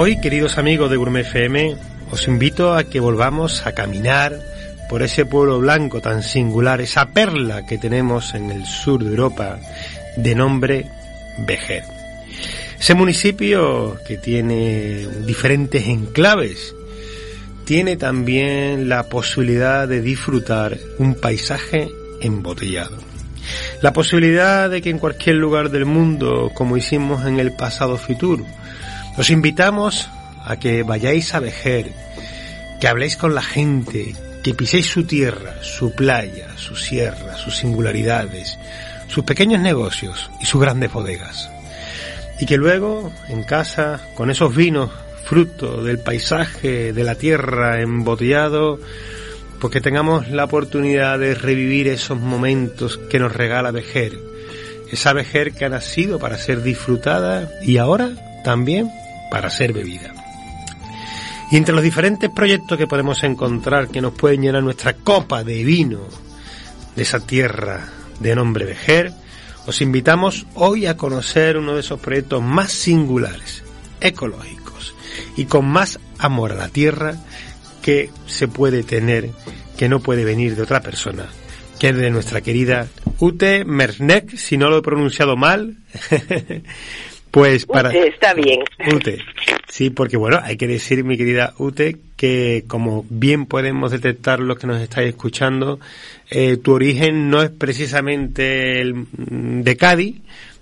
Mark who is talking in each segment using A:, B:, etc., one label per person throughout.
A: Hoy, queridos amigos de Gourmet FM, os invito a que volvamos a caminar por ese pueblo blanco tan singular, esa perla que tenemos en el sur de Europa, de nombre Vejer. Ese municipio que tiene diferentes enclaves, tiene también la posibilidad de disfrutar un paisaje embotellado. La posibilidad de que en cualquier lugar del mundo, como hicimos en el pasado Fitur, os invitamos a que vayáis a Vejer, que habléis con la gente, que piséis su tierra, su playa, su sierra, sus singularidades, sus pequeños negocios y sus grandes bodegas. Y que luego, en casa, con esos vinos, fruto del paisaje, de la tierra embotellado, pues que tengamos la oportunidad de revivir esos momentos que nos regala Vejer. Esa Vejer que ha nacido para ser disfrutada y ahora también para ser bebida. Y entre los diferentes proyectos que podemos encontrar que nos pueden llenar nuestra copa de vino de esa tierra de nombre Vejer, os invitamos hoy a conocer uno de esos proyectos más singulares, ecológicos y con más amor a la tierra que se puede tener, que no puede venir de otra persona, que es de nuestra querida Ute Mersnek, si no lo he pronunciado mal. Pues para...
B: Ute, está bien.
A: Ute. Sí, porque bueno, hay que decir, mi querida Ute, que como bien podemos detectar los que nos estáis escuchando, eh, tu origen no es precisamente el mm, de Cádiz,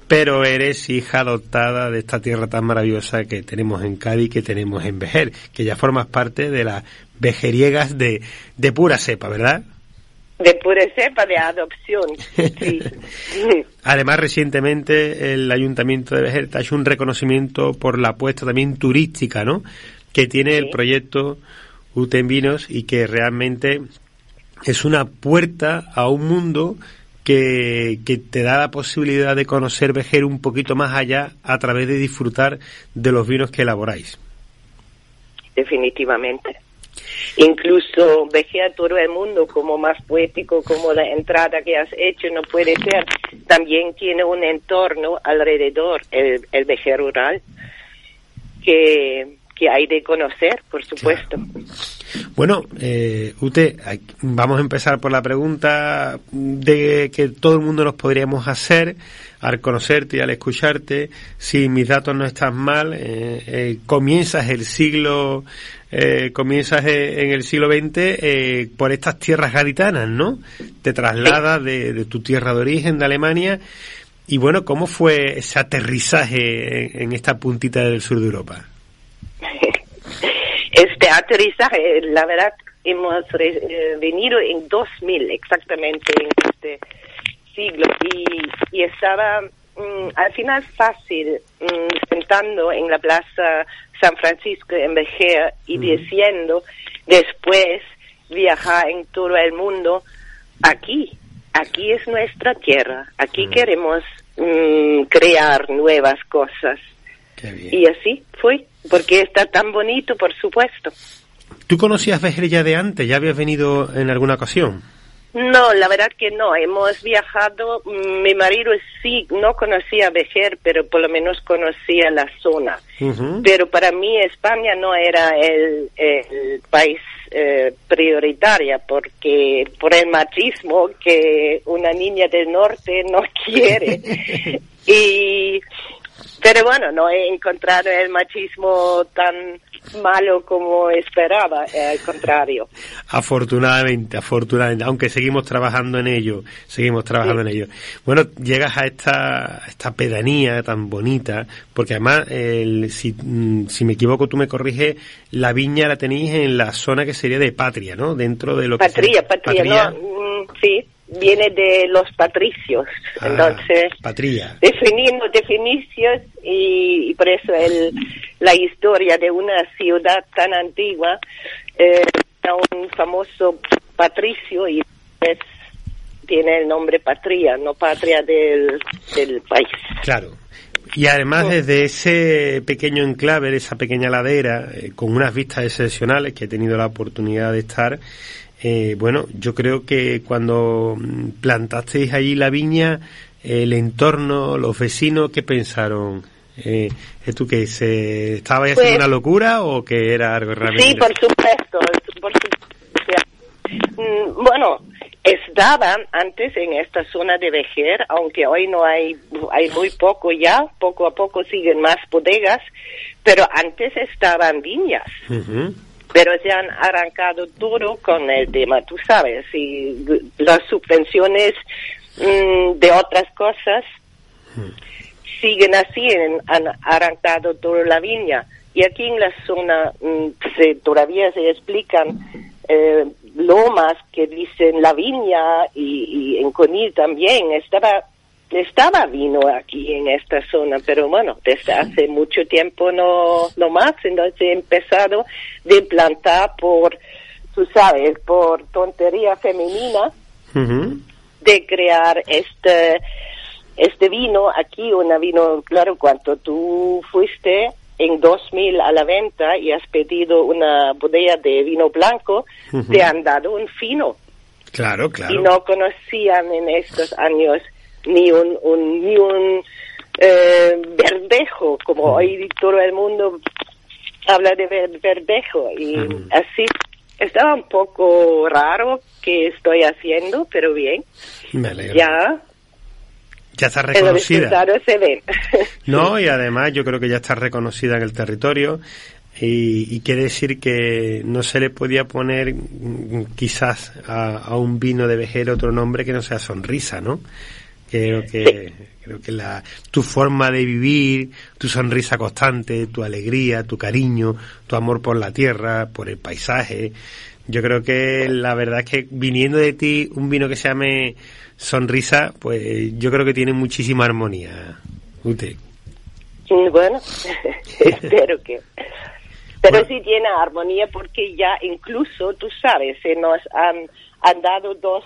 A: pero eres hija adoptada de esta tierra tan maravillosa que tenemos en Cádiz, que tenemos en Vejer, que ya formas parte de las vejeriegas de, de pura cepa, ¿verdad?
B: De pura cepa de adopción. Sí.
A: Además, recientemente el Ayuntamiento de Vejer ha hecho un reconocimiento por la apuesta también turística, ¿no? Que tiene el proyecto UTEN Vinos y que realmente es una puerta a un mundo que, que, te da la posibilidad de conocer Vejer un poquito más allá a través de disfrutar de los vinos que elaboráis.
B: Definitivamente. Incluso vejé a todo el mundo como más poético, como la entrada que has hecho, no puede ser. También tiene un entorno alrededor, el, el rural, que, que hay de conocer, por supuesto.
A: Claro. Bueno, eh, Ute, vamos a empezar por la pregunta de que todo el mundo nos podríamos hacer al conocerte y al escucharte. Si mis datos no están mal, eh, eh, comienzas el siglo, eh, comienzas en el siglo XX por estas tierras gaditanas, ¿no? Te trasladas de, tu tierra de origen, de Alemania. Y bueno, ¿cómo fue ese aterrizaje en esta puntita del sur de Europa?
B: Este aterrizaje, la verdad, hemos eh, venido en 2000, exactamente en este siglo, y, y estaba mm, al final fácil mm, sentando en la plaza San Francisco en Vejer y diciendo después viajar en todo el mundo, aquí, aquí es nuestra tierra, aquí queremos crear nuevas cosas. Y así fue, porque está tan bonito, por supuesto.
A: ¿Tú conocías Vejer ya de antes? ¿Ya habías venido en alguna ocasión?
B: No, la verdad que no. Hemos viajado, mi marido sí, no conocía Vejer, pero por lo menos conocía la zona. Uh -huh. Pero para mí España no era el, el país eh, prioritaria porque por el machismo que una niña del norte no quiere. y pero bueno, no he encontrado el machismo tan malo como esperaba, eh, al contrario.
A: Afortunadamente, afortunadamente, aunque seguimos trabajando en ello, seguimos trabajando sí. en ello. Bueno, llegas a esta, esta pedanía tan bonita, porque además, el, si, si me equivoco, tú me corriges, la viña la tenéis en la zona que sería de Patria, ¿no? Dentro de lo
B: patria,
A: que...
B: Patria, Patria, no, mm, sí viene de los patricios. Ah, Entonces,
A: patria.
B: definiendo definiciones y, y, por eso el, la historia de una ciudad tan antigua, eh, un famoso patricio y es, tiene el nombre patria, no patria del, del país.
A: Claro. Y además desde ese pequeño enclave, de esa pequeña ladera, eh, con unas vistas excepcionales que he tenido la oportunidad de estar, eh, bueno, yo creo que cuando plantasteis allí la viña, el entorno, los vecinos, ¿qué pensaron? Eh, ¿Tú que se estaba haciendo pues una locura o que era algo realmente?
B: Sí, por supuesto. Por supuesto. Mm, bueno, estaba antes en esta zona de Vejer, aunque hoy no hay, hay muy poco ya, poco a poco siguen más bodegas, pero antes estaban viñas. Pero se han arrancado todo con el tema, tú sabes, y las subvenciones mm, de otras cosas siguen así, han arrancado toda la viña. Y aquí en la zona mm, se, todavía se explican eh, lomas que dicen la viña y, en Conil también estaba estaba vino aquí en esta zona, pero bueno, desde hace mucho tiempo no, no más, entonces he empezado de plantar por, tú sabes, por tontería femenina, de crear este, este vino aquí, un vino, claro, cuando tú fuiste, en 2000 a la venta y has pedido una botella de vino blanco, te han dado un fino.
A: Claro, claro.
B: Y no conocían en estos años ni un, ni un eh, verdejo, como hoy todo el mundo habla de verdejo. Y así estaba un poco raro que estoy haciendo, pero bien. Ya
A: ya está reconocida.
B: Se ve.
A: No, y además yo creo que ya está reconocida en el territorio y, quiere decir que no se le podía poner mm, quizás a, un vino de vejero otro nombre que no sea sonrisa, ¿no? Creo que, creo que la, tu forma de vivir, tu sonrisa constante, tu alegría, tu cariño, tu amor por la tierra, por el paisaje, yo creo que la verdad es que viniendo de ti un vino que se llame sonrisa, pues yo creo que tiene muchísima armonía. Ute.
B: Bueno, espero que. Pero sí tiene armonía porque ya incluso, tú sabes, se nos han, han dado dos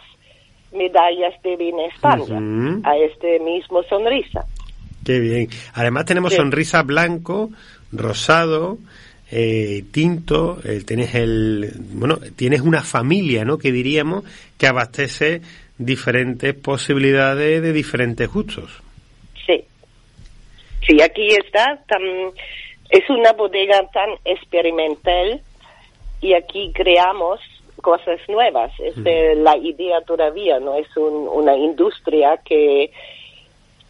B: medallas de España a este mismo sonrisa.
A: Qué bien. Además tenemos sonrisa blanco, rosado, eh, tinto, eh, tienes el, bueno, tienes una familia, ¿no? Que diríamos que abastece diferentes posibilidades de diferentes gustos.
B: Sí. Sí, aquí está. es una bodega tan experimental y aquí creamos cosas nuevas. Es la idea todavía, no es una industria que,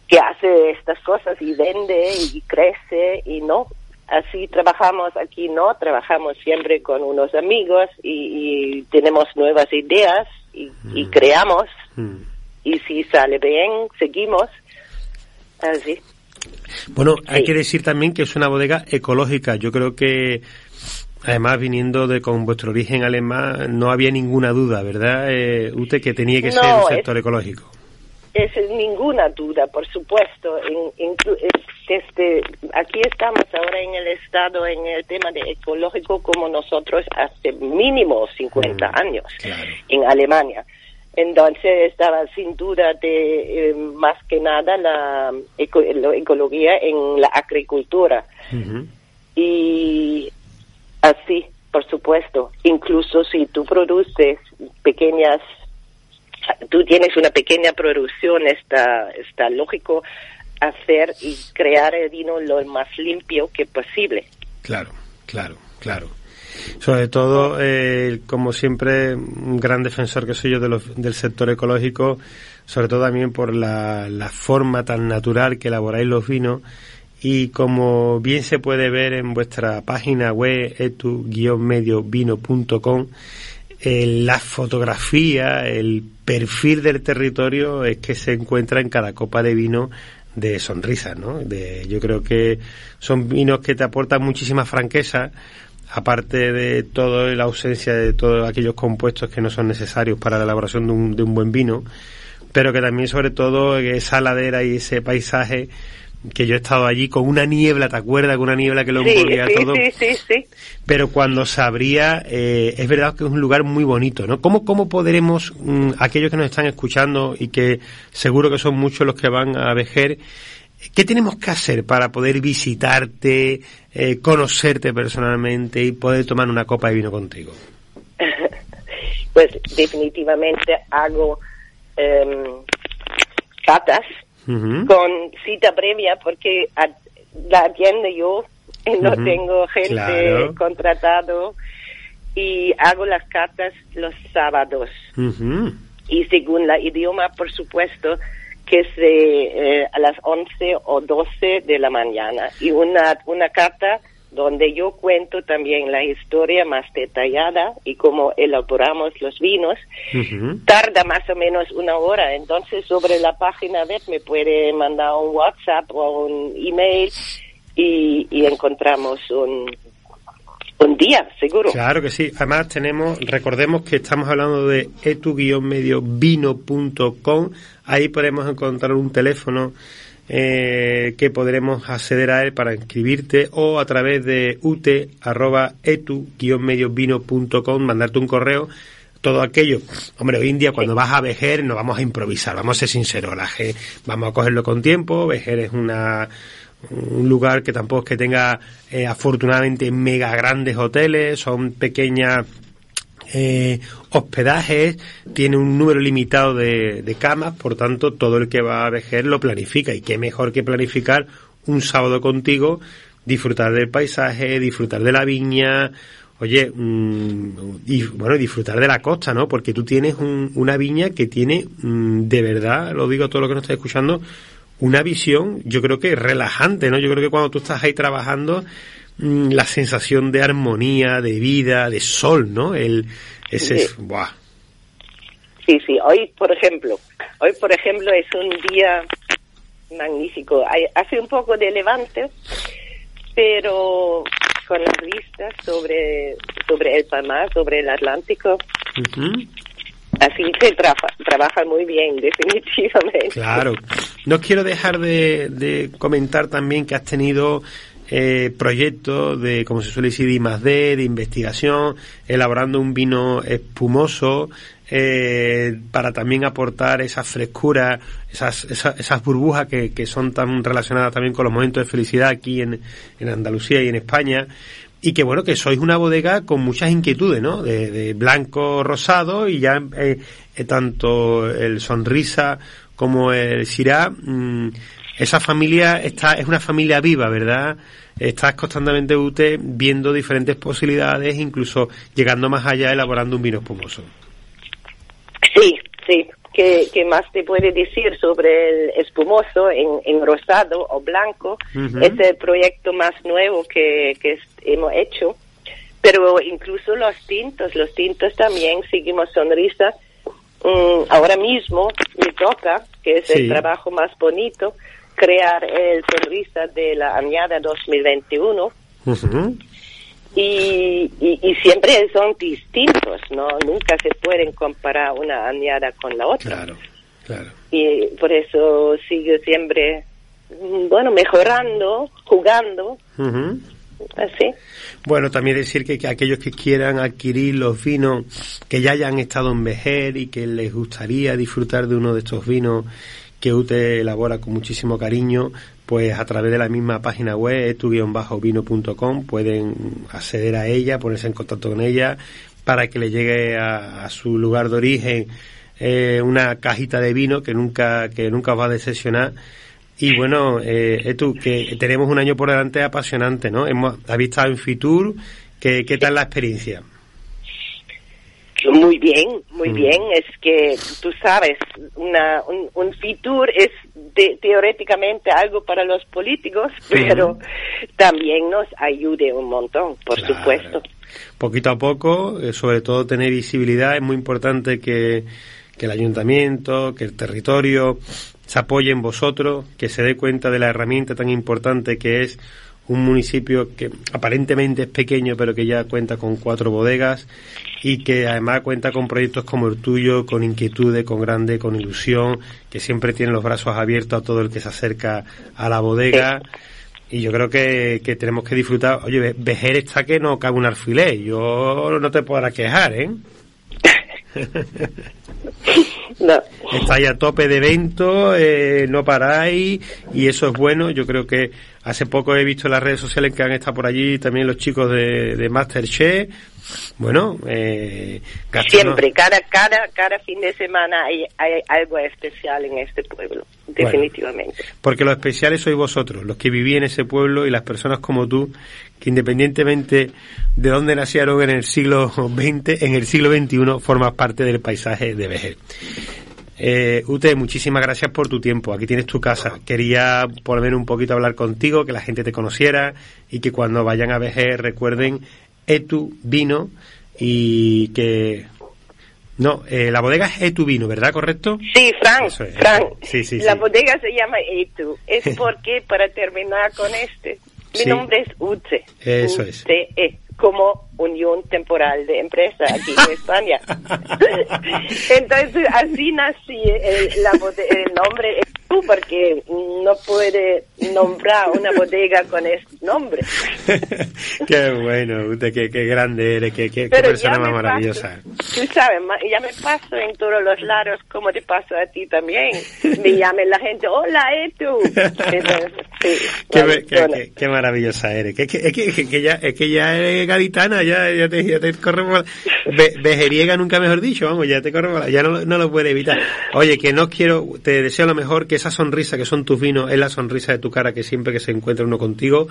B: que hace estas cosas y vende y crece y no. Así trabajamos aquí, no, trabajamos siempre con unos amigos y tenemos nuevas ideas y, creamos. Y si sale bien, seguimos. Así.
A: Bueno, hay que decir también que es una bodega ecológica. Yo creo que, además, viniendo de con vuestro origen alemán, no había ninguna duda, ¿verdad, eh, Ute, que tenía que ser un sector ecológico?
B: Es ninguna duda, por supuesto. En, desde aquí estamos ahora en el estado en el tema de ecológico como nosotros hace mínimo 50 mm, años en Alemania. Entonces estaba sin duda de eh, más que nada la, ecología en la agricultura. Y así, por supuesto, incluso si tú produces pequeñas tú tienes una pequeña producción, está, está lógico hacer y crear el vino lo más limpio que posible.
A: Claro, claro, claro. Sobre todo, eh, como siempre, un gran defensor que soy yo de del sector ecológico, sobre todo también por la forma tan natural que elaboráis los vinos y como bien se puede ver en vuestra página web etu-mediovino.com la fotografía, el perfil del territorio es que se encuentra en cada copa de vino de sonrisa, ¿no? De, yo creo que son vinos que te aportan muchísima franqueza, aparte de toda la ausencia de todos aquellos compuestos que no son necesarios para la elaboración de un, de un buen vino, pero que también sobre todo esa ladera y ese paisaje que yo he estado allí con una niebla, ¿te acuerdas? Con una niebla que lo envolvía todo.
B: Sí, sí, sí.
A: Pero cuando se abría, eh, es verdad que es un lugar muy bonito, ¿no? ¿Cómo, cómo podremos, mm, aquellos que nos están escuchando y que seguro que son muchos los que van a Vejer, ¿qué tenemos que hacer para poder visitarte, eh, conocerte personalmente y poder tomar una copa de vino contigo?
B: pues definitivamente hago um, catas con cita previa porque la atiendo yo, no tengo gente contratado y hago las cartas los sábados. Y según la idioma, por supuesto, que es eh, a las 11 o 12 de la mañana. Y una, una carta donde yo cuento también la historia más detallada y cómo elaboramos los vinos. Tarda más o menos una hora, entonces sobre la página web me puede mandar un WhatsApp o un email y, y encontramos un, un día, seguro.
A: Claro que sí. Además tenemos, recordemos que estamos hablando de etu-mediovino.com. Ahí podemos encontrar un teléfono eh, que podremos acceder a él para inscribirte o a través de ute.etu-mediovino.com mandarte un correo todo aquello. Hombre, hoy en cuando vas a Vejer no vamos a improvisar, vamos a ser sinceros, la vamos a cogerlo con tiempo, Vejer es una un lugar que tampoco es que tenga eh, afortunadamente mega grandes hoteles, son pequeñas eh, hospedajes, tiene un número limitado de, de, camas, por tanto todo el que va a Vejer lo planifica y qué mejor que planificar un sábado contigo, disfrutar del paisaje, disfrutar de la viña, oye, mm, y bueno, disfrutar de la costa, ¿no? Porque tú tienes una viña que tiene, mm, de verdad, lo digo a todo lo que nos está escuchando, una visión, yo creo que relajante, ¿no? Yo creo que cuando tú estás ahí trabajando, la sensación de armonía, de vida, de sol, ¿no? El, ese
B: sí.
A: es, ¡buah!
B: Sí, sí, hoy, por ejemplo, hoy, por ejemplo, es un día magnífico. Hay, hace un poco de levante, pero con las vistas sobre, sobre el Palmar, sobre el Atlántico, Así se trabaja muy bien, definitivamente.
A: Claro. No quiero dejar de, comentar también que has tenido eh, proyectos de, como se suele decir, de más D, de investigación, elaborando un vino espumoso, eh, para también aportar esa frescura, esas, esas, burbujas que, que, son tan relacionadas también con los momentos de felicidad aquí en, en Andalucía y en España. Y que bueno que sois una bodega con muchas inquietudes no de, blanco rosado y ya eh, eh, tanto el sonrisa como el sirá mm, esa familia está es una familia viva verdad estás constantemente usted viendo diferentes posibilidades incluso llegando más allá elaborando un vino espumoso
B: sí sí ¿Qué, más te puede decir sobre el espumoso en, rosado o blanco? Es el proyecto más nuevo que, que hemos hecho. Pero incluso los tintos, los tintos también seguimos sonrisa. Mm, ahora mismo me toca, que es el trabajo más bonito, crear el sonrisa de la añada 2021. Y, y, siempre son distintos, ¿no? Nunca se pueden comparar una añada con la otra.
A: Claro, claro.
B: Y por eso sigo siempre, mm, bueno, mejorando, jugando. Así.
A: Bueno, también decir que, que, aquellos que quieran adquirir los vinos que ya hayan estado en vejer y que les gustaría disfrutar de uno de estos vinos que UTE elabora con muchísimo cariño, pues a través de la misma página web, etu-vino.com, pueden acceder a ella, ponerse en contacto con ella para que le llegue a, su lugar de origen eh, una cajita de vino que nunca, que nunca os va a decepcionar. Y bueno, eh, que tenemos un año por delante apasionante, ¿no? Hemos, habéis estado en Fitur, ¿qué, qué tal la experiencia?
B: Muy bien, muy mm. bien. Es que tú sabes, una, un, un Fitur es teóricamente algo para los políticos, pero también nos ayude un montón, por supuesto.
A: Poquito a poco, eh, sobre todo tener visibilidad, es muy importante que, que el ayuntamiento, que el territorio se apoye en vosotros, que se dé cuenta de la herramienta tan importante que es un municipio que aparentemente es pequeño, pero que ya cuenta con cuatro bodegas y que además cuenta con proyectos como el tuyo, con inquietudes, con grande, con ilusión, que siempre tiene los brazos abiertos a todo el que se acerca a la bodega. Y yo creo que, que tenemos que disfrutar. Oye, Vejer está que no cabe un alfiler. Yo no te podrás quejar, ¿eh?
B: no.
A: Estáis a tope de eventos, eh, no paráis y eso es bueno. Yo creo que Hace poco he visto en las redes sociales que han estado por allí también los chicos de, de Masterchef. Bueno, eh,
B: siempre, cada, cada, cada fin de semana hay, hay algo especial en este pueblo, definitivamente.
A: porque los especiales sois vosotros, los que vivís en ese pueblo y las personas como tú, que independientemente de dónde nacieron en el siglo XX, en el siglo XXI formas parte del paisaje de Vejer. Eh, Ute, muchísimas gracias por tu tiempo. Aquí tienes tu casa. Quería por lo menos un poquito hablar contigo, que la gente te conociera y que cuando vayan a VG recuerden Etu Vino y que no, eh, la bodega es Etu Vino, ¿verdad? ¿Correcto?
B: Sí, Frank. Frank. Sí, sí, la bodega se llama Etu. Es porque, para terminar con este, mi nombre es Ute.
A: Eso es.
B: Como unión temporal de empresa aquí en España. Entonces, así nací el, la, el nombre porque no puede nombrar una bodega con ese nombre.
A: qué bueno, qué, qué grande eres, qué, qué, persona más maravillosa.
B: tú sabes, ya me paso en todos los lados como te paso a ti también. Me llame la gente, hola, ¿eh tú?
A: qué, maravillosa eres. Que, que, que, ya, es que ya eres gaditana, ya, ya te, ya te corre vejeriega nunca mejor dicho, vamos, ya te corre ya no, no lo puede evitar. Oye, que no quiero, te deseo lo mejor, que esa sonrisa que son tus vinos es la sonrisa de tu cara que siempre que se encuentra uno contigo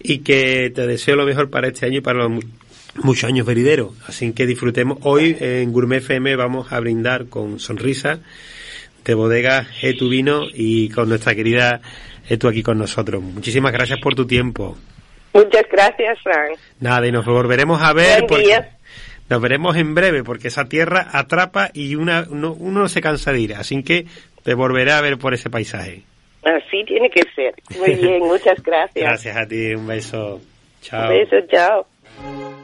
A: y que te deseo lo mejor para este año y para los muchos años venideros. Así que disfrutemos. Hoy en Gourmet FM vamos a brindar con sonrisa de bodega tu Vino y con nuestra querida Etu aquí con nosotros. Muchísimas gracias por tu tiempo.
B: Muchas gracias, Frank.
A: Nada, y nos volveremos a ver. Nos veremos en breve porque esa tierra atrapa y una, uno, uno no se cansa de ir. Así que te volveré a ver por ese paisaje.
B: Así tiene que ser. Muy bien, muchas gracias.
A: Gracias a ti, un beso. Chao.
B: Un beso, chao.